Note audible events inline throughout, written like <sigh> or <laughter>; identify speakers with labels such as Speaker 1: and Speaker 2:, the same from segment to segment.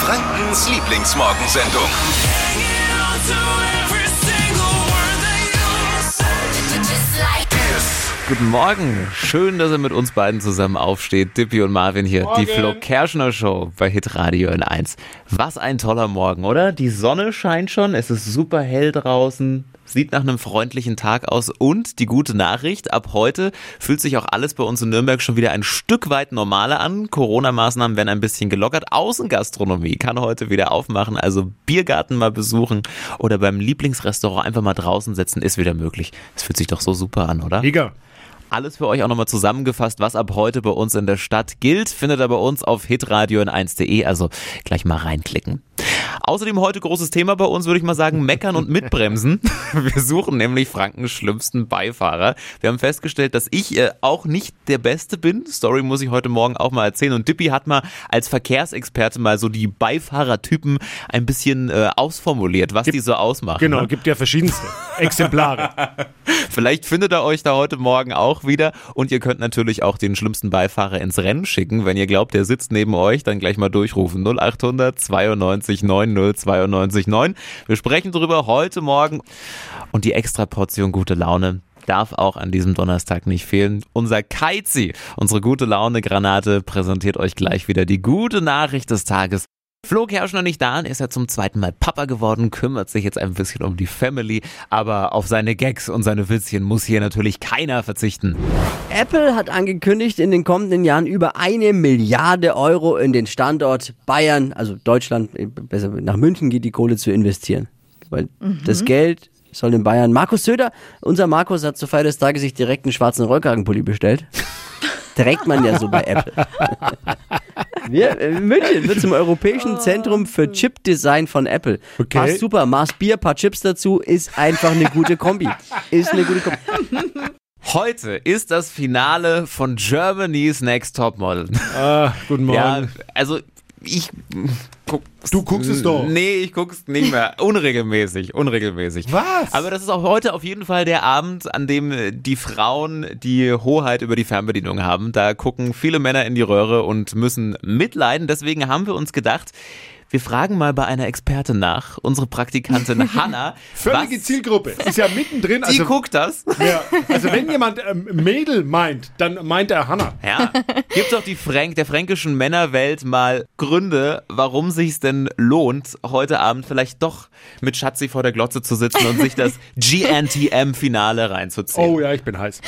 Speaker 1: Frankens Lieblingsmorgensendung.
Speaker 2: Guten Morgen. Schön, dass ihr mit uns beiden zusammen aufsteht. Dippy und Marvin hier. Die Flo Kerschner Show bei Hitradio in 1. Was ein toller Morgen, oder? Die Sonne scheint schon. Es ist super hell draußen. Sieht nach einem freundlichen Tag aus. Und die gute Nachricht, ab heute fühlt sich auch alles bei uns in Nürnberg schon wieder ein Stück weit normaler an. Corona-Maßnahmen werden ein bisschen gelockert. Außengastronomie kann heute wieder aufmachen. Also Biergarten mal besuchen oder beim Lieblingsrestaurant einfach mal draußen sitzen, ist wieder möglich. Es fühlt sich doch so super an, oder?
Speaker 3: Mega.
Speaker 2: Alles für euch auch nochmal zusammengefasst, was ab heute bei uns in der Stadt gilt, findet ihr bei uns auf hitradio in 1.de, also gleich mal reinklicken. Außerdem heute großes Thema bei uns, würde ich mal sagen, meckern und mitbremsen. <laughs> Wir suchen nämlich Frankens schlimmsten Beifahrer. Wir haben festgestellt, dass ich äh, auch nicht der Beste bin. Story muss ich heute Morgen auch mal erzählen. Und Dippy hat mal als Verkehrsexperte mal so die Beifahrertypen ein bisschen äh, ausformuliert, was
Speaker 3: Gibt-
Speaker 2: die so ausmachen.
Speaker 3: Genau,
Speaker 2: ne?
Speaker 3: gibt ja verschiedenste Exemplare. <laughs>
Speaker 2: Vielleicht findet ihr euch da heute Morgen auch wieder und ihr könnt natürlich auch den schlimmsten Beifahrer ins Rennen schicken. Wenn ihr glaubt, der sitzt neben euch, dann gleich mal durchrufen. 0800 92 90 92 9. Wir sprechen drüber heute Morgen und die extra Portion gute Laune darf auch an diesem Donnerstag nicht fehlen. Unser Keizi, unsere gute Laune Granate präsentiert euch gleich wieder die gute Nachricht des Tages. Flo Kerschner nicht da, er ist ja zum zweiten Mal Papa geworden, kümmert sich jetzt ein bisschen um die Family, aber auf seine Gags und seine Witzchen muss hier natürlich keiner verzichten.
Speaker 4: Apple hat angekündigt, in den kommenden Jahren über eine Milliarde Euro in den Standort Bayern, also Deutschland, äh, besser nach München geht die Kohle zu investieren. Weil das Geld soll in Bayern. Markus Söder, unser Markus hat zur Feier des Tages sich direkt einen schwarzen Rollkragenpulli bestellt. <laughs> Trägt man ja so bei Apple. <laughs> Wir, äh, München wird zum Europäischen Zentrum für Chip-Design von Apple.
Speaker 3: Okay.
Speaker 4: Passt super, Maß Bier, paar Chips dazu, ist einfach eine gute Kombi. Ist eine gute Kombi. <laughs>
Speaker 2: Heute ist das Finale von Germany's Next Topmodel.
Speaker 3: Ah, guten Morgen.
Speaker 2: Ja, also ich guck,
Speaker 3: Du guckst es doch.
Speaker 2: Nee, ich guck's nicht mehr. <laughs> Unregelmäßig, unregelmäßig.
Speaker 3: Was?
Speaker 2: Aber das ist auch heute auf jeden Fall der Abend, an dem die Frauen die Hoheit über die Fernbedienung haben. Da gucken viele Männer in die Röhre und müssen mitleiden. Deswegen haben wir uns gedacht, wir fragen mal bei einer Expertin nach, unsere Praktikantin <laughs> Hanna.
Speaker 3: Völlige
Speaker 2: was-
Speaker 3: Zielgruppe. Ist ja mittendrin. <laughs>
Speaker 2: Die
Speaker 3: Also,
Speaker 2: guckt das.
Speaker 3: ja, also wenn jemand ähm, Mädel meint, dann meint er Hanna.
Speaker 2: Ja, gibt doch die Fränk, der fränkischen Männerwelt mal Gründe, warum sich's denn lohnt, heute Abend vielleicht doch mit Schatzi vor der Glotze zu sitzen und sich das <laughs> GNTM-Finale reinzuziehen.
Speaker 3: Oh ja, ich bin heiß.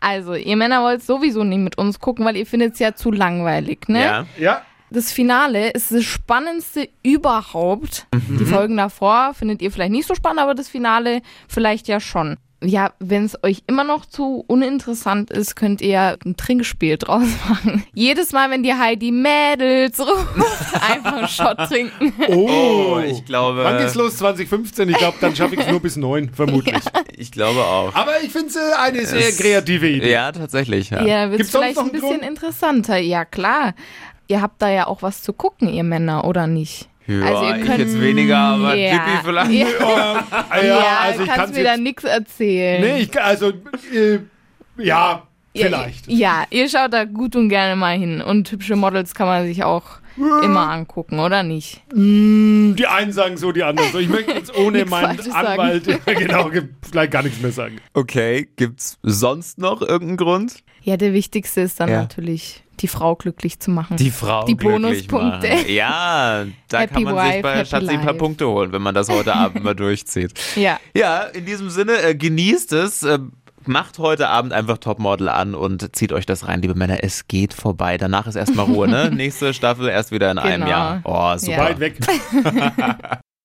Speaker 5: Also, ihr Männer wollt sowieso nicht mit uns gucken, weil ihr findet es ja zu langweilig, ne?
Speaker 2: Ja.
Speaker 3: Ja,
Speaker 5: Das Finale ist das Spannendste überhaupt. Die Folgen davor findet ihr vielleicht nicht so spannend, aber das Finale vielleicht ja schon. Ja, wenn es euch immer noch zu uninteressant ist, könnt ihr ein Trinkspiel draus <laughs> machen. Jedes Mal, wenn die Heidi Mädels ruft, <laughs> einfach einen Shot trinken.
Speaker 2: Oh, ich glaube,
Speaker 3: wann geht's los? 2015? Ich glaube, dann schaffe ich es nur bis neun, vermutlich.
Speaker 2: ich glaube auch.
Speaker 3: Aber ich finde es äh, eine sehr kreative Idee.
Speaker 2: Ja, tatsächlich. Ja.
Speaker 5: Ja, wird vielleicht
Speaker 3: noch
Speaker 5: ein bisschen
Speaker 3: Grund?
Speaker 5: interessanter. Ja, klar. Ihr habt da ja auch was zu gucken, ihr Männer, oder nicht?
Speaker 2: Ja,
Speaker 5: Also ihr
Speaker 2: ich
Speaker 5: könnt-
Speaker 2: jetzt weniger, aber
Speaker 5: Ja.
Speaker 2: Dippy vielleicht.
Speaker 5: Ja,
Speaker 3: Ah, <laughs>
Speaker 5: ja,
Speaker 3: ja, also ich
Speaker 5: kannst
Speaker 3: kann
Speaker 5: mir da nichts erzählen.
Speaker 3: Nee, ich, kann- also, äh, ja,
Speaker 5: Ja,
Speaker 3: vielleicht.
Speaker 5: Ja, ihr schaut da gut und gerne mal hin. Und hübsche Models kann man sich auch immer angucken, oder nicht?
Speaker 3: Die einen sagen so, die anderen so. Ich möchte jetzt <laughs> ohne meinen Anwalt <laughs> genau ge- vielleicht gar nichts mehr sagen.
Speaker 2: Okay, gibt's sonst noch irgendeinen Grund?
Speaker 5: Ja, der wichtigste ist dann
Speaker 2: Ja.
Speaker 5: natürlich, die Frau glücklich zu machen.
Speaker 2: Die Frau
Speaker 5: Die
Speaker 2: glücklich
Speaker 5: Bonuspunkte.
Speaker 2: machen. Ja, <laughs> da
Speaker 5: Happy
Speaker 2: kann man sich
Speaker 5: wife,
Speaker 2: bei
Speaker 5: happy
Speaker 2: Schatzi ein paar. Punkte holen, wenn man das heute Abend <laughs> mal durchzieht.
Speaker 5: ja.
Speaker 2: Ja, in diesem Sinne, äh, genießt es. Äh, macht heute Abend einfach Topmodel an und zieht euch das rein, liebe Männer. Es geht vorbei. Danach ist erstmal Ruhe, ne? <laughs> Nächste Staffel erst wieder in einem
Speaker 5: Genau.
Speaker 2: Jahr. Oh, super.
Speaker 5: Ja.
Speaker 3: Weit weg.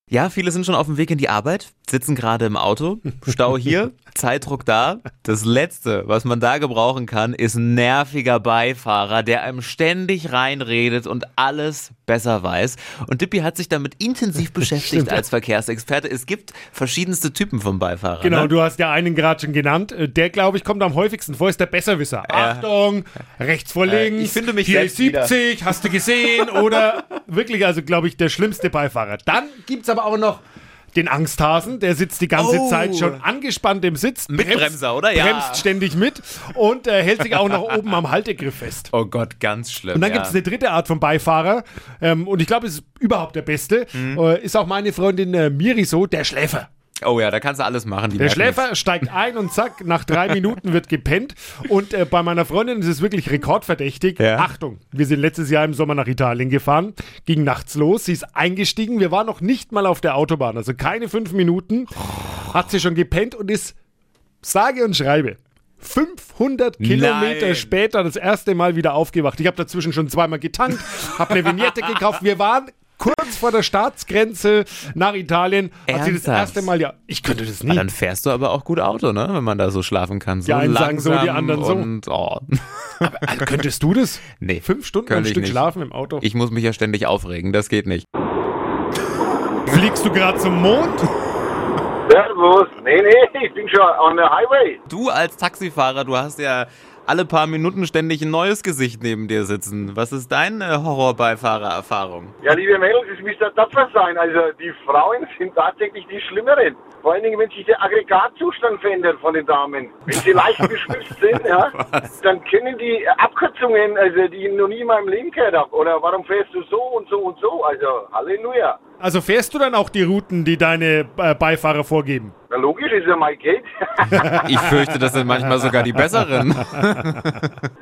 Speaker 2: Ja, viele sind schon auf dem Weg in die Arbeit, sitzen gerade im Auto, Stau hier, Zeitdruck da. Das Letzte, was man da gebrauchen kann, ist ein nerviger Beifahrer, der einem ständig reinredet und alles besser weiß. Und Dippy hat sich damit intensiv <laughs> beschäftigt als Verkehrsexperte. Es gibt verschiedenste Typen von Beifahrer.
Speaker 3: Genau,
Speaker 2: ne?
Speaker 3: du hast ja einen gerade schon genannt. Äh, Der, glaube ich, kommt am häufigsten vor, ist der Besserwisser. Achtung, rechts vor
Speaker 2: Äh,
Speaker 3: links.
Speaker 2: ich finde mich
Speaker 3: hier
Speaker 2: selbst
Speaker 3: ist 70, hast du gesehen? Oder <laughs> wirklich, also, glaube ich, der schlimmste Beifahrer. Dann gibt es aber auch noch den Angsthasen, der sitzt die ganze
Speaker 2: Oh.
Speaker 3: Zeit schon angespannt im Sitz.
Speaker 2: Mit Bremser, oder? Ja.
Speaker 3: Bremst ständig mit und äh, hält sich auch noch oben am Haltegriff fest.
Speaker 2: Oh Gott, ganz schlimm.
Speaker 3: Und dann
Speaker 2: ja.
Speaker 3: gibt es eine dritte Art von Beifahrer. Ähm, und ich glaube, es ist überhaupt der beste.
Speaker 2: Mhm.
Speaker 3: Äh, ist auch meine Freundin äh, Miri so, der Schläfer.
Speaker 2: Oh ja, da kannst du alles machen.
Speaker 3: Der Schläfer steigt ein und zack, nach drei Minuten wird gepennt. Und äh, bei meiner Freundin ist es wirklich rekordverdächtig.
Speaker 2: Ja.
Speaker 3: Achtung, wir sind letztes Jahr im Sommer nach Italien gefahren, ging nachts los, sie ist eingestiegen, wir waren noch nicht mal auf der Autobahn, also keine fünf Minuten, hat sie schon gepennt und ist, sage und schreibe, 500 Kilometer
Speaker 2: Nein.
Speaker 3: später das erste Mal wieder aufgewacht. Ich habe dazwischen schon zweimal getankt, habe eine Vignette gekauft. Wir waren kurz vor der Staatsgrenze nach Italien. Hat sie das
Speaker 2: Ernsthaft?
Speaker 3: erste Mal, ja, ich könnte das nie.
Speaker 2: Dann fährst du aber auch gut Auto, ne? Wenn man da so schlafen kann. So
Speaker 3: Die einen sagen so, die
Speaker 2: langsam
Speaker 3: anderen so.
Speaker 2: Und, oh.
Speaker 3: Also, könntest du das? <laughs>
Speaker 2: Nee,
Speaker 3: Fünf Stunden am
Speaker 2: ich
Speaker 3: Stück
Speaker 2: nicht.
Speaker 3: schlafen im Auto?
Speaker 2: Ich muss mich ja ständig aufregen, das geht nicht.
Speaker 3: Fliegst du gerade zum Mond?
Speaker 6: Servus. Nee, nee, ich bin schon on the highway.
Speaker 2: Du als Taxifahrer, du hast ja alle paar Minuten ständig ein neues Gesicht neben dir sitzen. Was ist deine Horrorbeifahrer-Erfahrung?
Speaker 6: Ja, liebe Mädels, es müsst ihr tapfer sein. Also, die Frauen sind tatsächlich die Schlimmeren. Vor allen Dingen, wenn sich der Aggregatzustand verändert von den Damen. Wenn sie leicht <laughs> geschwitzt sind, ja, dann können die Abkürzungen, also die ich noch nie in meinem Leben gehört habe. Oder warum fährst du so und so und so? Also, Halleluja.
Speaker 3: Also fährst du dann auch die Routen, die deine äh, Beifahrer vorgeben?
Speaker 6: Na, logisch ist ja mein Geld. <laughs>
Speaker 2: Ich fürchte, das sind manchmal sogar die besseren.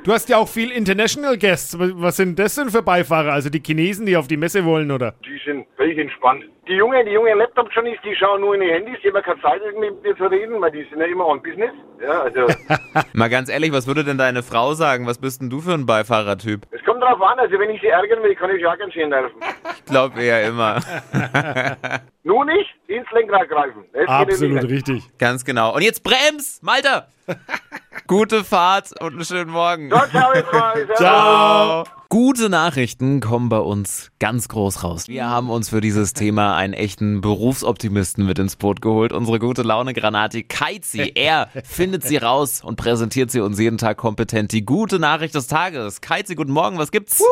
Speaker 3: Du hast ja auch viel International Guests. Was sind das denn für Beifahrer? Also die Chinesen, die auf die Messe wollen, oder?
Speaker 6: Die sind völlig entspannt. Die jungen, die jungen Laptop-Johnnies, die schauen nur in die Handys, die haben keine Zeit, irgendwie mit dir zu reden, weil die sind ja immer on business. Ja, also, <laughs>
Speaker 2: Mal ganz ehrlich, was würde denn deine Frau sagen? Was bist denn du für ein Beifahrertyp?
Speaker 6: es kommt drauf an, also wenn ich sie ärgern will, kann ich ja ganz schön nerven.
Speaker 2: Ich glaube eher immer. <laughs>
Speaker 6: Nur nicht ins Lenkrad greifen. Das
Speaker 3: Absolut richtig.
Speaker 2: Ganz genau. Und jetzt brems, Malta! <laughs> Gute Fahrt und einen schönen Morgen.
Speaker 6: Ciao, ciao, mal.
Speaker 2: Ciao. Gute Nachrichten kommen bei uns ganz groß raus. Wir haben uns für dieses Thema einen echten Berufsoptimisten mit ins Boot geholt. Unsere gute Laune Granate Kaizi. Er findet sie raus und präsentiert sie uns jeden Tag kompetent. Die gute Nachricht des Tages. Kaizi, guten Morgen, was gibt's?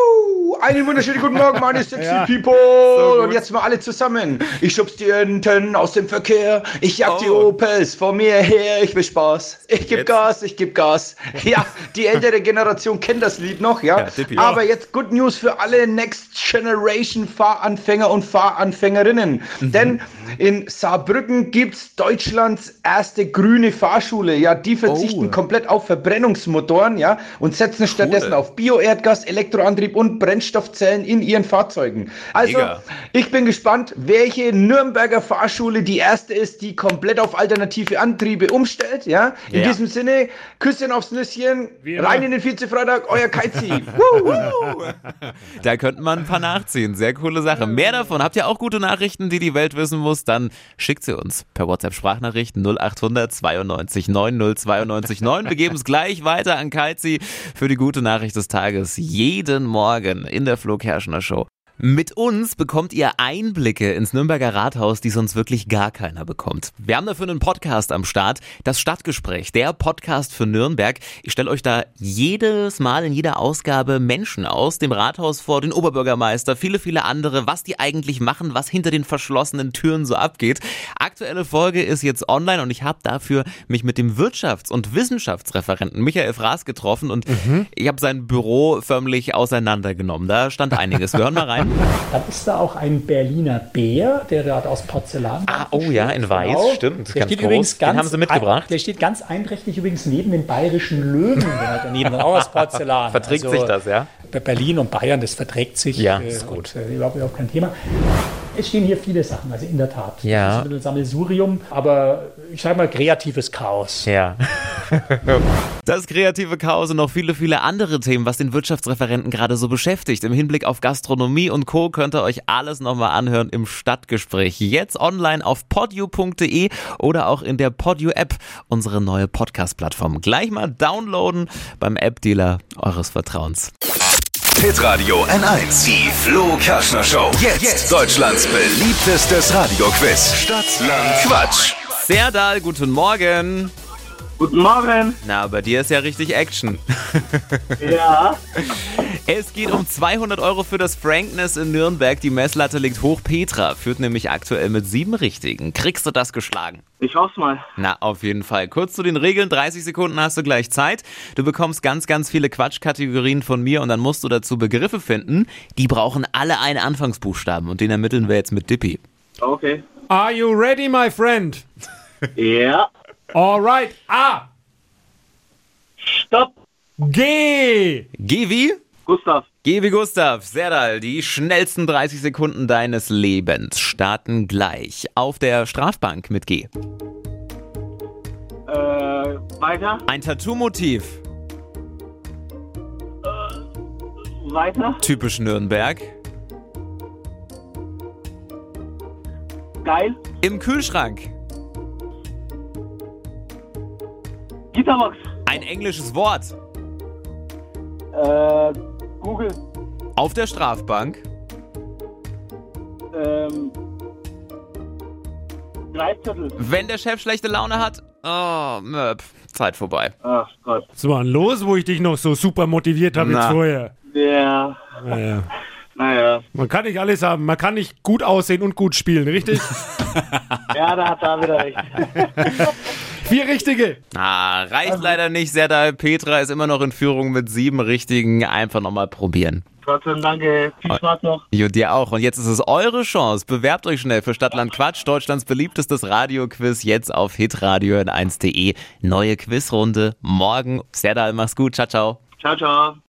Speaker 7: Einen wunderschönen guten Morgen, meine sexy People. und jetzt mal alle zusammen. Ich schubs die Enten aus dem Verkehr. Ich jag die
Speaker 2: Oh.
Speaker 7: Opels vor mir her. Ich will Spaß. Ich geb
Speaker 2: Jetzt?
Speaker 7: Gas, ich geb Gas. Ja, die ältere Generation kennt das Lied noch, ja.
Speaker 2: Ja.
Speaker 7: Aber jetzt Good News für alle Next Generation Fahranfänger und Fahranfängerinnen.
Speaker 2: Mhm.
Speaker 7: Denn in Saarbrücken gibt's Deutschlands erste grüne Fahrschule. Ja, die verzichten
Speaker 2: Oh.
Speaker 7: komplett auf Verbrennungsmotoren, ja, und setzen stattdessen auf Bioerdgas, Elektroantrieb und Brennstoffzellen in ihren Fahrzeugen. Also,
Speaker 2: Mega.
Speaker 7: ich bin gespannt, welche Nürnberger Fahrschule die erste ist, die komplett auf alternative Antriebe umstellt, ja. In
Speaker 2: Ja.
Speaker 7: diesem Sinne, Küsschen aufs Nüsschen, rein in den Vize-Freitag, euer Kaizi. <laughs> Woo!
Speaker 2: Da könnten wir ein paar nachziehen. Sehr coole Sache. Mehr davon. Habt ihr auch gute Nachrichten, die die Welt wissen muss? Dann schickt sie uns per WhatsApp-Sprachnachricht 0800 92 90 92 9. Wir geben es gleich weiter an Kaizi für die gute Nachricht des Tages. Jeden Morgen in der Flo Kerschner Show. Mit uns bekommt ihr Einblicke ins Nürnberger Rathaus, die sonst wirklich gar keiner bekommt. Wir haben dafür einen Podcast am Start, das Stadtgespräch, der Podcast für Nürnberg. Ich stelle euch da jedes Mal in jeder Ausgabe Menschen aus dem Rathaus vor, den Oberbürgermeister, viele, viele andere, was die eigentlich machen, was hinter den verschlossenen Türen so abgeht. Aktuelle Folge ist jetzt online und ich habe dafür mich mit dem Wirtschafts- und Wissenschaftsreferenten Michael Fraß getroffen und ich habe sein Büro förmlich auseinandergenommen. Da stand einiges. Wir hören mal rein.
Speaker 8: Dann ist da auch ein Berliner Bär, der dort aus Porzellan
Speaker 2: Ah, oh ja, in weiß, stimmt,
Speaker 8: Der
Speaker 2: ganz
Speaker 8: steht
Speaker 2: groß.
Speaker 8: übrigens
Speaker 2: Den
Speaker 8: ganz
Speaker 2: haben sie mitgebracht.
Speaker 8: Der steht ganz einträchtig übrigens neben den bayerischen Löwen, der hat daneben auch aus Porzellan. <laughs>
Speaker 2: Verträgt sich das, ja?
Speaker 8: bei Berlin und Bayern, das verträgt sich.
Speaker 2: Ja,
Speaker 8: äh,
Speaker 2: ist gut.
Speaker 8: Und, äh, überhaupt, überhaupt kein Thema. Es stehen hier viele Sachen, also in der Tat.
Speaker 2: Ja.
Speaker 8: Das ist ein bisschen Sammelsurium, aber ich sage mal kreatives Chaos.
Speaker 2: Ja. <laughs> Das kreative Chaos und noch viele, viele andere Themen, was den Wirtschaftsreferenten gerade so beschäftigt. Im Hinblick auf Gastronomie und Co. könnt ihr euch alles nochmal anhören im Stadtgespräch. Jetzt online auf podu.de oder auch in der Podu-App, unsere neue Podcast-Plattform. Gleich mal downloaden beim App-Dealer eures Vertrauens.
Speaker 1: Hitradio N1. Die Flo Kerschner Show. Jetzt, Deutschlands beliebtestes Radioquiz. Stadt, Land, Quatsch.
Speaker 2: Serdal, guten Morgen.
Speaker 6: Guten Morgen.
Speaker 2: Na, bei dir ist ja richtig Action. <laughs>
Speaker 6: Ja.
Speaker 2: Es geht um 200 Euro für das Frankness in Nürnberg. Die Messlatte liegt hoch. Petra führt nämlich aktuell mit sieben Richtigen. Kriegst du das geschlagen?
Speaker 6: Ich hoff's mal.
Speaker 2: Na, auf jeden Fall. Kurz zu den Regeln. 30 Sekunden hast du gleich Zeit. Du bekommst ganz, ganz viele Quatschkategorien von mir und dann musst du dazu Begriffe finden. Die brauchen alle einen Anfangsbuchstaben und den ermitteln wir jetzt mit Dippy.
Speaker 6: Okay.
Speaker 3: Are you ready, my friend?
Speaker 6: Ja.
Speaker 3: Alright. A.
Speaker 6: Stopp.
Speaker 3: G.
Speaker 2: Geh wie?
Speaker 6: Gustav.
Speaker 2: Geh wie Gustav. Serdal, die schnellsten 30 Sekunden deines Lebens starten gleich auf der Strafbank mit G.
Speaker 6: Äh, weiter.
Speaker 2: Ein Tattoo-Motiv.
Speaker 6: Weiter.
Speaker 2: Typisch Nürnberg.
Speaker 6: Geil.
Speaker 2: Im Kühlschrank.
Speaker 6: Gitterbox.
Speaker 2: Ein englisches Wort.
Speaker 6: Äh, Google.
Speaker 2: Auf der Strafbank.
Speaker 6: Ähm, Greifzettel.
Speaker 2: Wenn der Chef schlechte Laune hat. Oh, Möp. Zeit vorbei.
Speaker 6: Ach Gott.
Speaker 3: Was war denn los, wo ich dich noch so super motiviert habe jetzt vorher?
Speaker 6: Ja.
Speaker 3: Naja.
Speaker 6: Naja.
Speaker 3: Man kann nicht alles haben. Man kann nicht gut aussehen und gut spielen, richtig? <laughs>
Speaker 6: Ja, da hat er wieder recht. <laughs>
Speaker 3: Vier Richtige.
Speaker 2: Ah, reicht leider nicht. Serdal Petra ist immer noch in Führung mit sieben Richtigen. Einfach nochmal probieren.
Speaker 6: Trotzdem danke. Viel Spaß noch.
Speaker 2: Jo, dir auch. Und jetzt ist es eure Chance. Bewerbt euch schnell für Stadtland Quatsch, Deutschlands beliebtestes Radioquiz, jetzt auf hitradio n1.de. Neue Quizrunde morgen. Serdal, mach's gut. Ciao, ciao.
Speaker 6: Ciao, ciao.